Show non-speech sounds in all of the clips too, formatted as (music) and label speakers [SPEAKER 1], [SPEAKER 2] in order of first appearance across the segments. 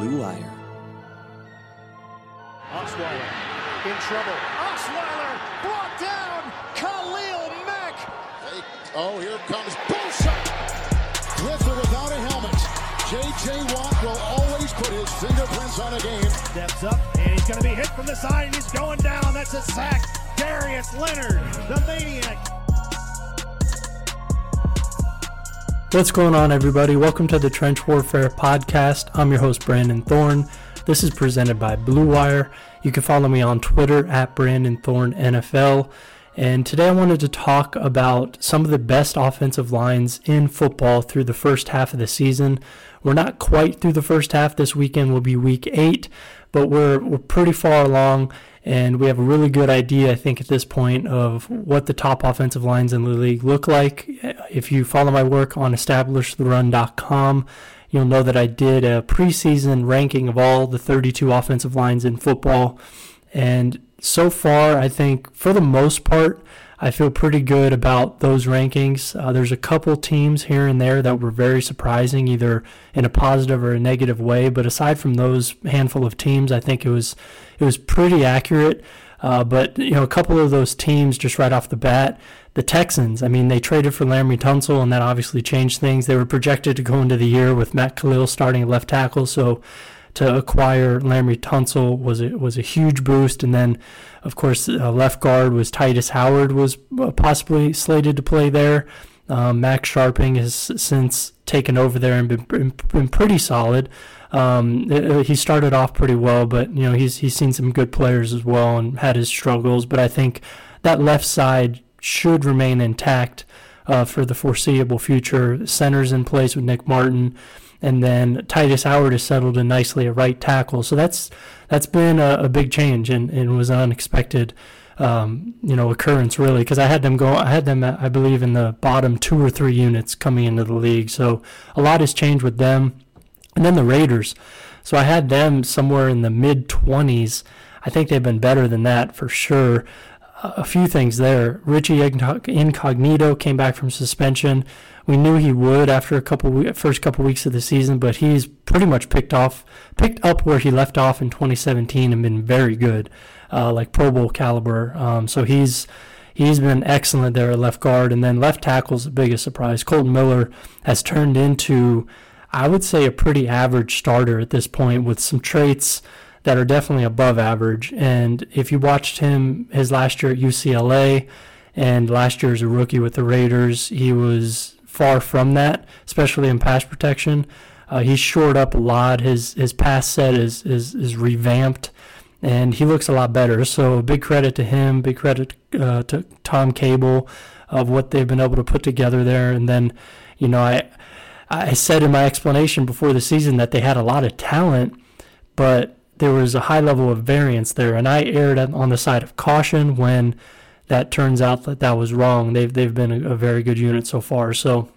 [SPEAKER 1] Blue Wire.
[SPEAKER 2] Osweiler in trouble. Osweiler brought down. Khalil Mack.
[SPEAKER 3] Oh, here comes Bosa. With or without a helmet. J.J. Watt will always put his fingerprints on a game.
[SPEAKER 2] Steps up and he's going to be hit from the side and he's going down. That's a sack. Darius Leonard, the maniac.
[SPEAKER 4] What's going on, everybody? Welcome to the Trench Warfare Podcast. I'm your host, Brandon Thorn. This is presented by Blue Wire. You can follow me on Twitter at Brandon Thorn NFL. And today I wanted to talk about some of the best offensive lines in football through the first half of the season. We're not quite through the first half. This weekend will be week eight, but we're, we're pretty far along and we have a really good idea, I think, at this point of what the top offensive lines in the league look like. If you follow my work on establishtherun.com, you'll know that I did a preseason ranking of all the 32 offensive lines in football. And so far, I think for the most part, I feel pretty good about those rankings. Uh, there's a couple teams here and there that were very surprising, either in a positive or a negative way. But aside from those handful of teams, I think it was it was pretty accurate. Uh, but you know, a couple of those teams just right off the bat, the Texans. I mean, they traded for Laremy Tunsil, and that obviously changed things. They were projected to go into the year with Matt Kalil starting left tackle, so to acquire Laremy Tunsil was a, was a huge boost. And then, of course, uh, left guard was Tytus Howard was uh, possibly slated to play there. Um, Max Scharping has since taken over there and been, been, pretty solid. Um, uh, he started off pretty well, but you know he's he's seen some good players as well and had his struggles. But I think that left side should remain intact uh, for the foreseeable future. Centers in place with Nick Martin and then Tytus Howard has settled in nicely at right tackle. So that's that's been a, a big change and, and was an unexpected um, you know occurrence really because I had them go I had them I believe in the bottom two or three units coming into the league. So a lot has changed with them, and then the Raiders. So I had them somewhere in the mid 20s. I think they've been better than that for sure a few things there. Richie Incognito came back from suspension. We knew he would after a couple first couple weeks of the season, but he's pretty much picked off picked up where he left off in 2017 and been very good, uh, like Pro Bowl caliber. Um, so he's he's been excellent there at left guard, and then left tackle's the biggest surprise. Kolton Miller has turned into, I would say, a pretty average starter at this point with some traits that are definitely above average. And if you watched him his last year at UCLA and last year as a rookie with the Raiders, he was far from that, especially in pass protection. Uh, he's shored up a lot. His his pass set is, is is revamped, and he looks a lot better. So big credit to him. Big credit uh, to Tom Cable of what they've been able to put together there. And then, you know, I I said in my explanation before the season that they had a lot of talent, but there was a high level of variance there, and I erred on the side of caution when that turns out that that was wrong. They've they've been a, a very good unit so far. So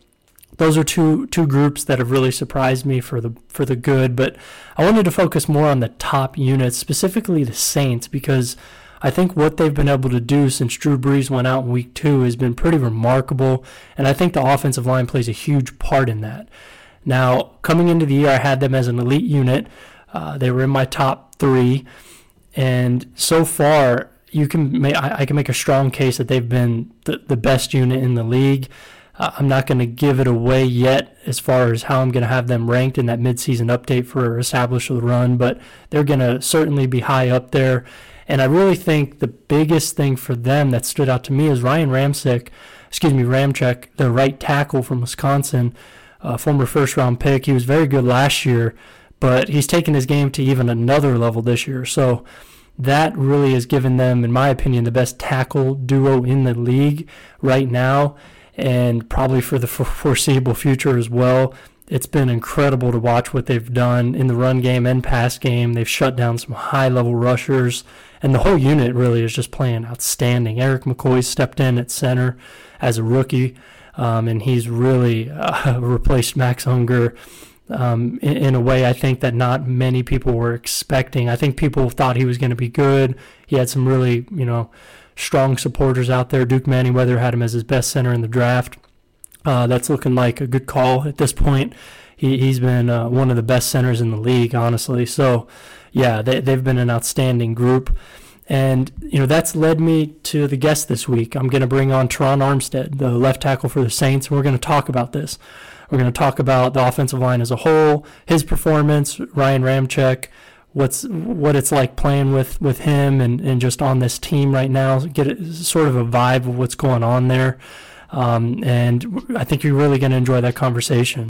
[SPEAKER 4] those are two two groups that have really surprised me for the for the good. But I wanted to focus more on the top units, specifically the Saints, because I think what they've been able to do since Drew Brees went out in week two has been pretty remarkable, and I think the offensive line plays a huge part in that. Now, coming into the year, I had them as an elite unit. Uh, they were in my top three, and so far, you can make, I, I, can make a strong case that they've been the, the best unit in the league. Uh, I'm not going to give it away yet as far as how I'm going to have them ranked in that midseason update for establish the run, but they're going to certainly be high up there. And I really think the biggest thing for them that stood out to me is Ryan Ramczyk, excuse me, Ramczyk, the right tackle from Wisconsin, uh, former first round pick. He was very good last year, but he's taken his game to even another level this year. So that really has given them, in my opinion, the best tackle duo in the league right now, and probably for the (laughs) foreseeable future as well. It's been incredible to watch what they've done in the run game and pass game. They've shut down some high level rushers, and the whole unit really is just playing outstanding. Erik McCoy stepped in at center as a rookie, um, and he's really (laughs) uh, replaced Max Unger um, in, in, a way I think that not many people were expecting. I think people thought he was going to be good. He had some really, you know, strong supporters out there. Duke Manyweather had him as his best center in the draft. Uh, that's looking like a good call at this point. he, he's been uh, one of the best centers in the league, honestly. So, yeah, they, they've been an outstanding group. And, you know, that's led me to the guest this week. I'm going to bring on Terron Armstead, the left tackle for the Saints, and we're going to talk about this. We're going to talk about the offensive line as a whole, his performance, Ryan Ramczyk, what's what it's like playing with, with him and, and just on this team right now. Get a, sort of a vibe of what's going on there. Um, and I think you're really going to enjoy that conversation.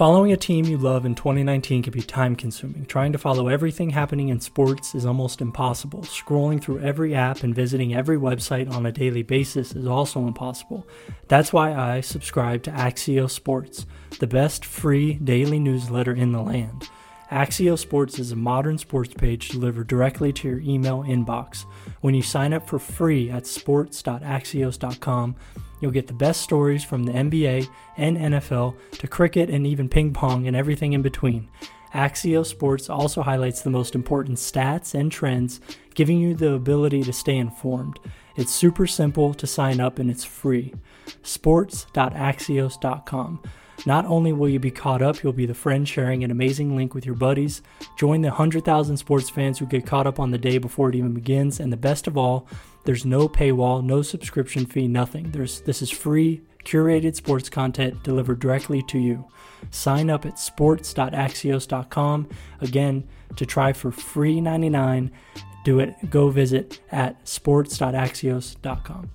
[SPEAKER 4] Following a team you love in 2019 can be time consuming. Trying to follow everything happening in sports is almost impossible. Scrolling through every app and visiting every website on a daily basis is also impossible. That's why I subscribe to Axios Sports, the best free daily newsletter in the land. Axios Sports is a modern sports page delivered directly to your email inbox. When you sign up for free at sports.axios.com, you'll get the best stories from the NBA and NFL to cricket and even ping pong and everything in between. Axios Sports also highlights the most important stats and trends, giving you the ability to stay informed. It's super simple to sign up and it's free. sports.axios.com. Not only will you be caught up, you'll be the friend sharing an amazing link with your buddies. Join the 100,000 sports fans who get caught up on the day before it even begins. And the best of all, there's no paywall, no subscription fee, nothing. There's this is free, curated sports content delivered directly to you. Sign up at sports.axios.com. Again, to try for free 99, do it. Go visit at sports.axios.com.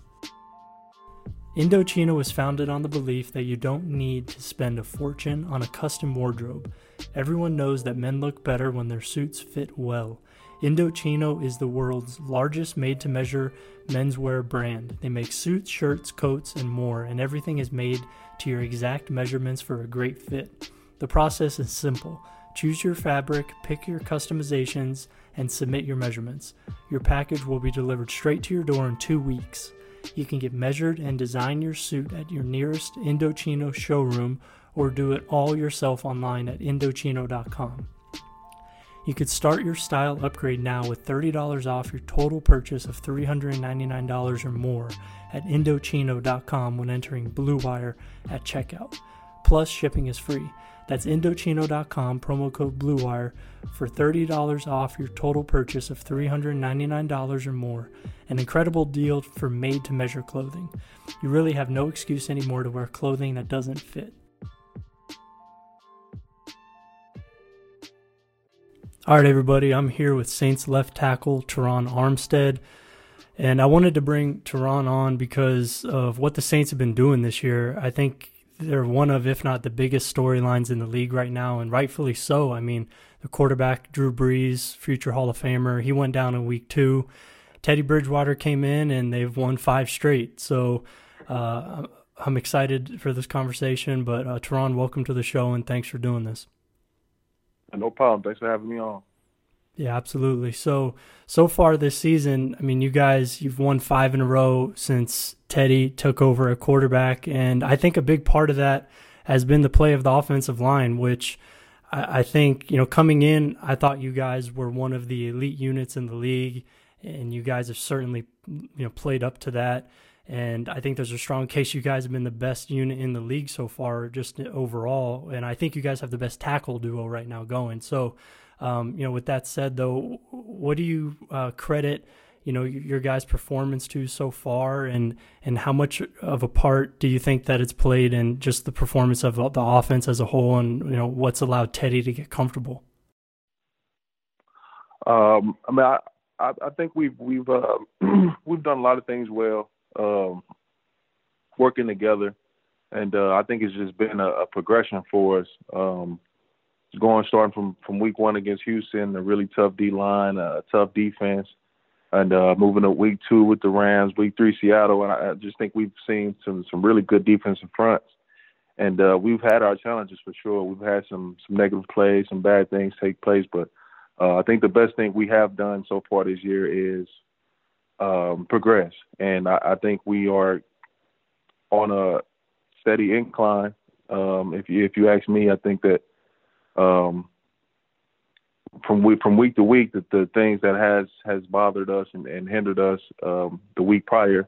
[SPEAKER 4] Indochino was founded on the belief that you don't need to spend a fortune on a custom wardrobe. Everyone knows that men look better when their suits fit well. Indochino is the world's largest made to measure menswear brand. They make suits, shirts, coats, and more, and everything is made to your exact measurements for a great fit. The process is simple choose your fabric, pick your customizations, and submit your measurements. Your package will be delivered straight to your door in two weeks. You can get measured and design your suit at your nearest Indochino showroom or do it all yourself online at Indochino.com. You could start your style upgrade now with $30 off your total purchase of $399 or more at Indochino.com when entering Blue Wire at checkout. Plus, shipping is free. That's Indochino.com, promo code BLUEWIRE for $30 off your total purchase of $399 or more. An incredible deal for made to measure clothing. You really have no excuse anymore to wear clothing that doesn't fit. All right, everybody, I'm here with Saints left tackle Terron Armstead. And I wanted to bring Terron on because of what the Saints have been doing this year. I think they're one of, if not the biggest storylines in the league right now, and rightfully so. I mean, the quarterback, Drew Brees, future Hall of Famer, he went down in week two. Teddy Bridgewater came in, and they've won five straight. So uh, I'm excited for this conversation. But, uh, Terron, welcome to the show, and thanks for doing this.
[SPEAKER 1] No problem. Thanks for having me on.
[SPEAKER 4] Yeah, absolutely. So so far this season, I mean, you guys you've won five in a row since Teddy took over a quarterback, and I think a big part of that has been the play of the offensive line, which I, I think you know coming in, I thought you guys were one of the elite units in the league, and you guys have certainly you know played up to that. And I think there's a strong case you guys have been the best unit in the league so far, just overall. And I think you guys have the best tackle duo right now going. So um, you know, with that said, though, what do you uh, credit, you know, your guys' performance to so far, and and how much of a part do you think that it's played in just the performance of the offense as a whole, and you know, what's allowed Teddy to get comfortable?
[SPEAKER 1] Um, I mean, I, I, I think we've we've uh, (clears throat) we've done a lot of things well, um, working together, and uh, I think it's just been a, a progression for us. Um, going starting from from week one against Houston, a really tough D line, a tough defense, and uh, moving to week two with the Rams, week three Seattle, and I, just think we've seen some some really good defensive fronts, and uh, we've had our challenges for sure. We've had some some negative plays, some bad things take place, but uh, I think the best thing we have done so far this year is um, progress, and I, I think we are on a steady incline. Um, if you if you ask me, I think that um, from week from week to week that the things that has has bothered us and, and hindered us um, the week prior,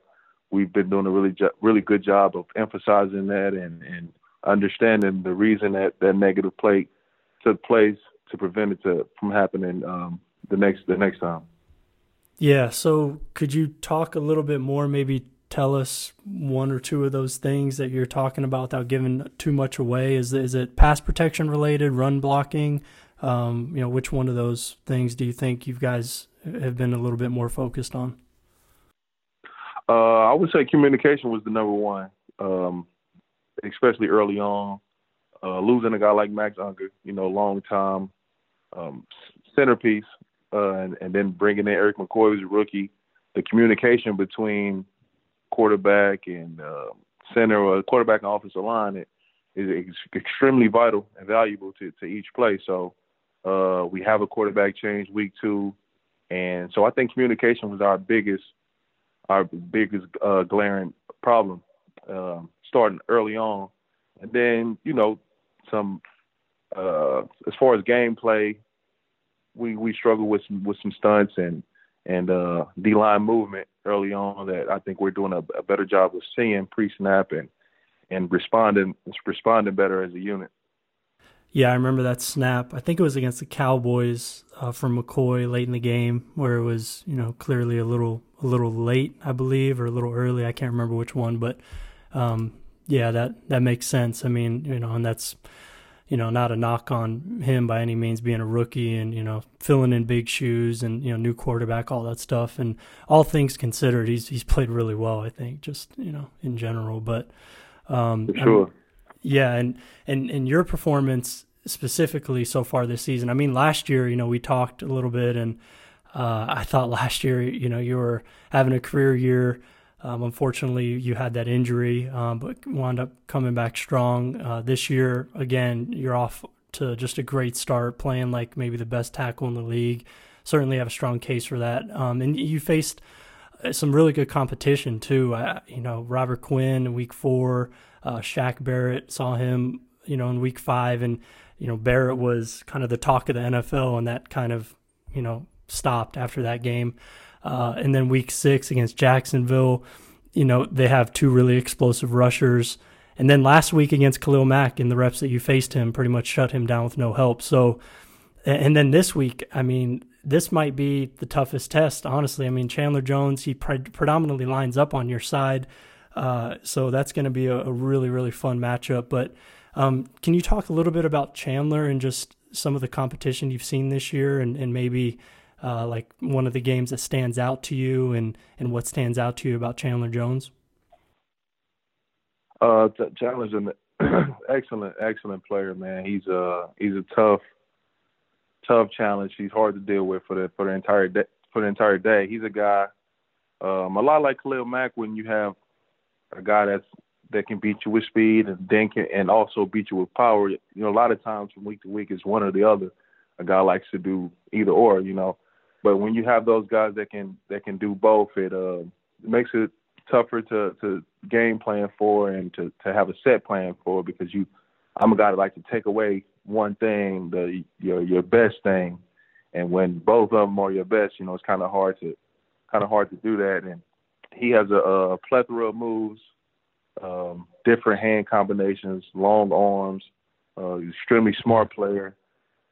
[SPEAKER 1] we've been doing a really jo- really good job of emphasizing that and and understanding the reason that that negative play took place to prevent it to, from happening um, the next the next time.
[SPEAKER 4] Yeah. So could you talk a little bit more? Maybe tell us one or two of those things that you're talking about without giving too much away. Is is it pass protection related, run blocking? Um, you know, which one of those things do you think you guys have been a little bit more focused on?
[SPEAKER 1] Uh, I would say communication was the number one, um, especially early on. Uh, losing a guy like Max Unger, you know, long time um, centerpiece, uh, and, and, then bringing in Erik McCoy as a rookie. The communication between quarterback and uh, center or quarterback and offensive line it, is extremely vital and valuable to, to each play. So uh, we have a quarterback change week two, and so I think communication was our biggest our biggest uh, glaring problem um, starting early on, and then you know some uh, as far as gameplay, we we struggle with some with some stunts and and uh, D line movement early on that I think we're doing a, a better job of seeing pre snap and and responding responding better as a unit.
[SPEAKER 4] Yeah, I remember that snap. I think it was against the Cowboys uh, from McCoy late in the game, where it was you know clearly a little a little late, I believe, or a little early. I can't remember which one, but um, yeah, that that makes sense. I mean, you know, and that's you know, not a knock on him by any means being a rookie and, you know, filling in big shoes and, you know, new quarterback, all that stuff. And all things considered, he's he's played really well, I think, just, you know, in general. But um
[SPEAKER 1] sure.
[SPEAKER 4] yeah, and, and and your performance specifically so far this season. I mean, last year, you know, we talked a little bit and uh, I thought last year, you know, you were having a career year. Um, unfortunately, you had that injury, um, but wound up coming back strong. Uh, this year, again, you're off to just a great start, playing like maybe the best tackle in the league. Certainly have a strong case for that. Um, and you faced uh, some really good competition too. Uh, you know, Robert Quinn in week four, uh, Shaq Barrett saw him, you know, in week five, and you know Barrett was kind of the talk of the NFL, and that kind of you know stopped after that game. Uh, and then week six against Jacksonville, you know, they have two really explosive rushers. And then last week against Khalil Mack in the reps that you faced him, pretty much shut him down with no help. So, and then this week, I mean, this might be the toughest test, honestly. I mean, Chandler Jones, he pre- predominantly lines up on your side. Uh, so that's going to be a, a, really, really fun matchup. But um, can you talk a little bit about Chandler and just some of the competition you've seen this year and, and maybe uh, like one of the games that stands out to you and, and what stands out to you about Chandler Jones?
[SPEAKER 1] Uh, Chandler's an (clears throat) excellent, excellent player, man. He's a uh, he's a tough, tough challenge. He's hard to deal with for the for the entire day. For the entire day, he's a guy, um, a lot like Khalil Mack. When you have a guy that's that can beat you with speed and then can and also beat you with power. You know, a lot of times from week to week is one or the other. A guy likes to do either or. You know, but when you have those guys that can that can do both, it uh, makes it tougher to to game plan for and to to have a set plan for because you I'm a guy that like to take away one thing, the your your best thing, and when both of them are your best, you know it's kind of hard to kind of hard to do that. And he has a, a plethora of moves, um, different hand combinations, long arms, uh, extremely smart player.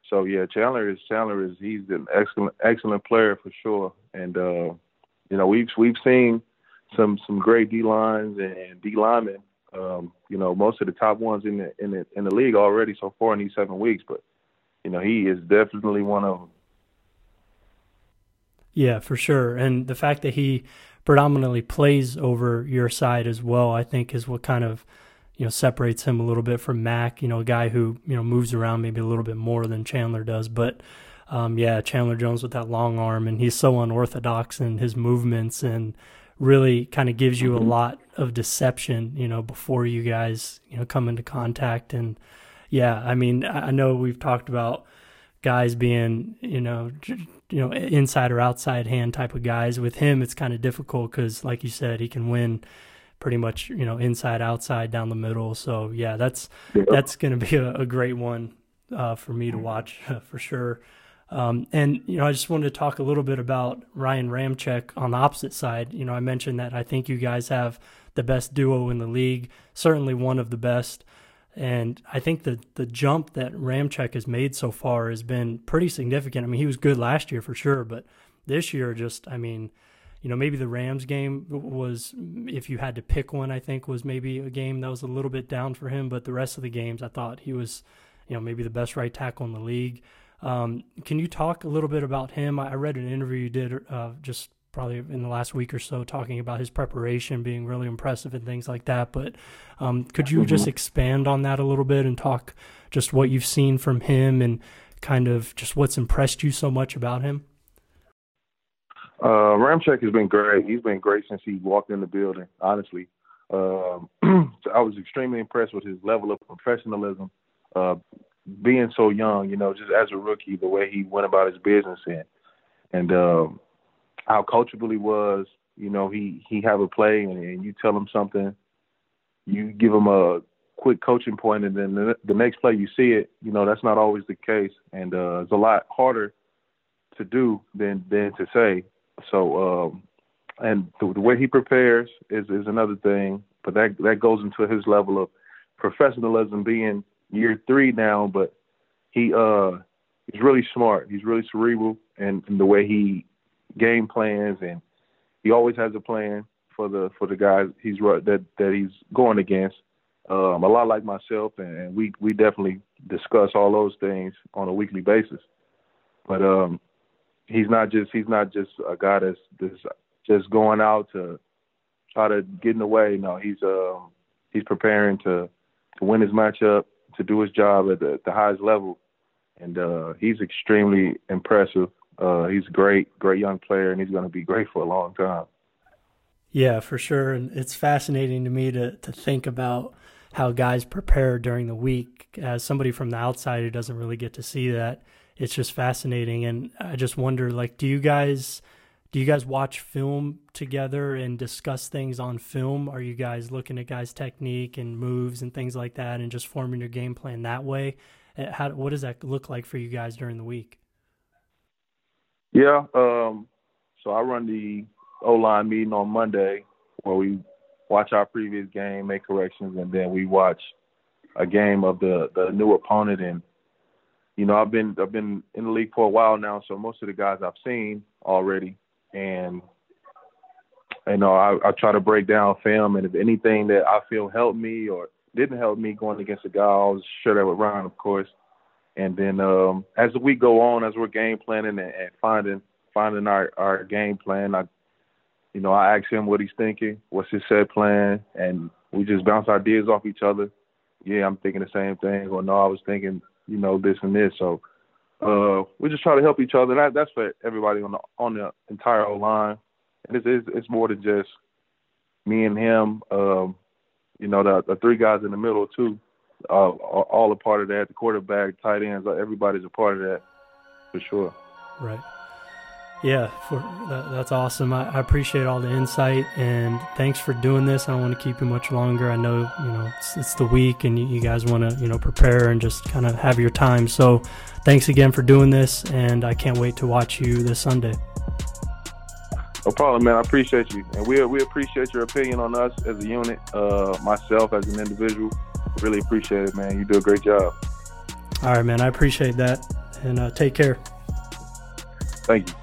[SPEAKER 1] So yeah, Chandler is Chandler is he's an excellent excellent player for sure. And uh, you know we've we've seen some some great D lines and D linemen. Um, you know most of the top ones in the in the in the league already so far in these seven weeks. But you know he is definitely one of them.
[SPEAKER 4] Yeah, for sure. And the fact that he predominantly plays over your side as well, I think, is what kind of you know separates him a little bit from Mack. You know, a guy who you know moves around maybe a little bit more than Chandler does. But um, yeah, Chandler Jones with that long arm, and he's so unorthodox in his movements, and really kind of gives you a mm-hmm. lot of deception. You know, before you guys you know come into contact. And yeah, I mean, I know we've talked about guys being you know you know inside or outside hand type of guys. With him, it's kind of difficult because, like you said, he can win pretty much you know inside outside down the middle so yeah that's yeah. that's going to be a, a, great one uh, for me to watch (laughs) for sure um, and you know i just wanted to talk a little bit about ryan ramczyk on the opposite side you know i mentioned that i think you guys have the best duo in the league certainly one of the best And I think the the jump that Ramczyk has made so far has been pretty significant. I mean, he was good last year for sure, but this year, just I mean, you know, maybe the Rams game was, if you had to pick one, I think was maybe a game that was a little bit down for him. But the rest of the games, I thought he was, you know, maybe the best right tackle in the league. Um, can you talk a little bit about him? I read an interview you did uh, just probably in the last week or so talking about his preparation being really impressive and things like that. But um, could you mm-hmm. just expand on that a little bit and talk just what you've seen from him and kind of just what's impressed you so much about him?
[SPEAKER 1] Uh, Ramczyk has been great. He's been great since he walked in the building. Honestly, um, (clears throat) I was extremely impressed with his level of professionalism. Uh, being so young, you know, just as a rookie, the way he went about his business and and um, how coachable he was. You know, he he have a play and, and you tell him something, you give him a quick coaching point, and then the, the next play you see it. You know, that's not always the case, and uh, it's a lot harder to do than than to say. So, um, and the, the way he prepares is is another thing, but that that goes into his level of professionalism, being year three now, but he uh he's really smart. He's really cerebral, and, and the way he game plans, and he always has a plan for the for the guys he's that that he's going against. Um, a lot like myself, and, and we we definitely discuss all those things on a weekly basis. But um, he's not just he's not just a guy that's, that's just going out to try to get in the way. No, he's uh, he's preparing to to win his matchup, to do his job at the, the highest level, and uh, he's extremely impressive. Uh, he's a great, great young player, and he's going to be great for a long time.
[SPEAKER 4] Yeah, for sure, and it's fascinating to me to to think about how guys prepare during the week. As somebody from the outside who doesn't really get to see that, it's just fascinating. And I just wonder, like, do you guys do you guys watch film together and discuss things on film? Are you guys looking at guys' technique and moves and things like that, and just forming your game plan that way? Uh, how what does that look like for you guys during the week?
[SPEAKER 1] Yeah, um, so I run the O line meeting on Monday where we watch our previous game, make corrections, and then we watch a game of the the new opponent. And you know, I've been I've been in the league for a while now, so most of the guys I've seen already, and you know, I, I try to break down film, and if anything that I feel helped me or didn't help me going against a guy, I'll share that with Ryan, of course. And then um, as the week go on, as we're game planning and, and finding finding our our game plan, I you know I ask him what he's thinking, what's his set plan, and we just bounce ideas off each other. Yeah, I'm thinking the same thing, or no, I was thinking you know this and this. So uh, we just try to help each other. That, that's for everybody on the on the entire O line. And it's, it's it's more than just me and him. Um, you know, the, the three guys in the middle too uh, are all a part of that. The quarterback, tight ends, everybody's a part of that for sure.
[SPEAKER 4] Right. Yeah, for, that, that's awesome. I, I, appreciate all the insight and thanks for doing this. I don't want to keep you much longer. I know you know it's, it's the week and you, you guys want to you know prepare and just kind of have your time. So, thanks again for doing this, and I can't wait to watch you this Sunday.
[SPEAKER 1] No problem, man. I appreciate you, and we we appreciate your opinion on us as a unit. Uh, myself as an individual, Really appreciate it, man. You do a great job.
[SPEAKER 4] All right, man. I appreciate that. And uh, take care.
[SPEAKER 1] Thank you.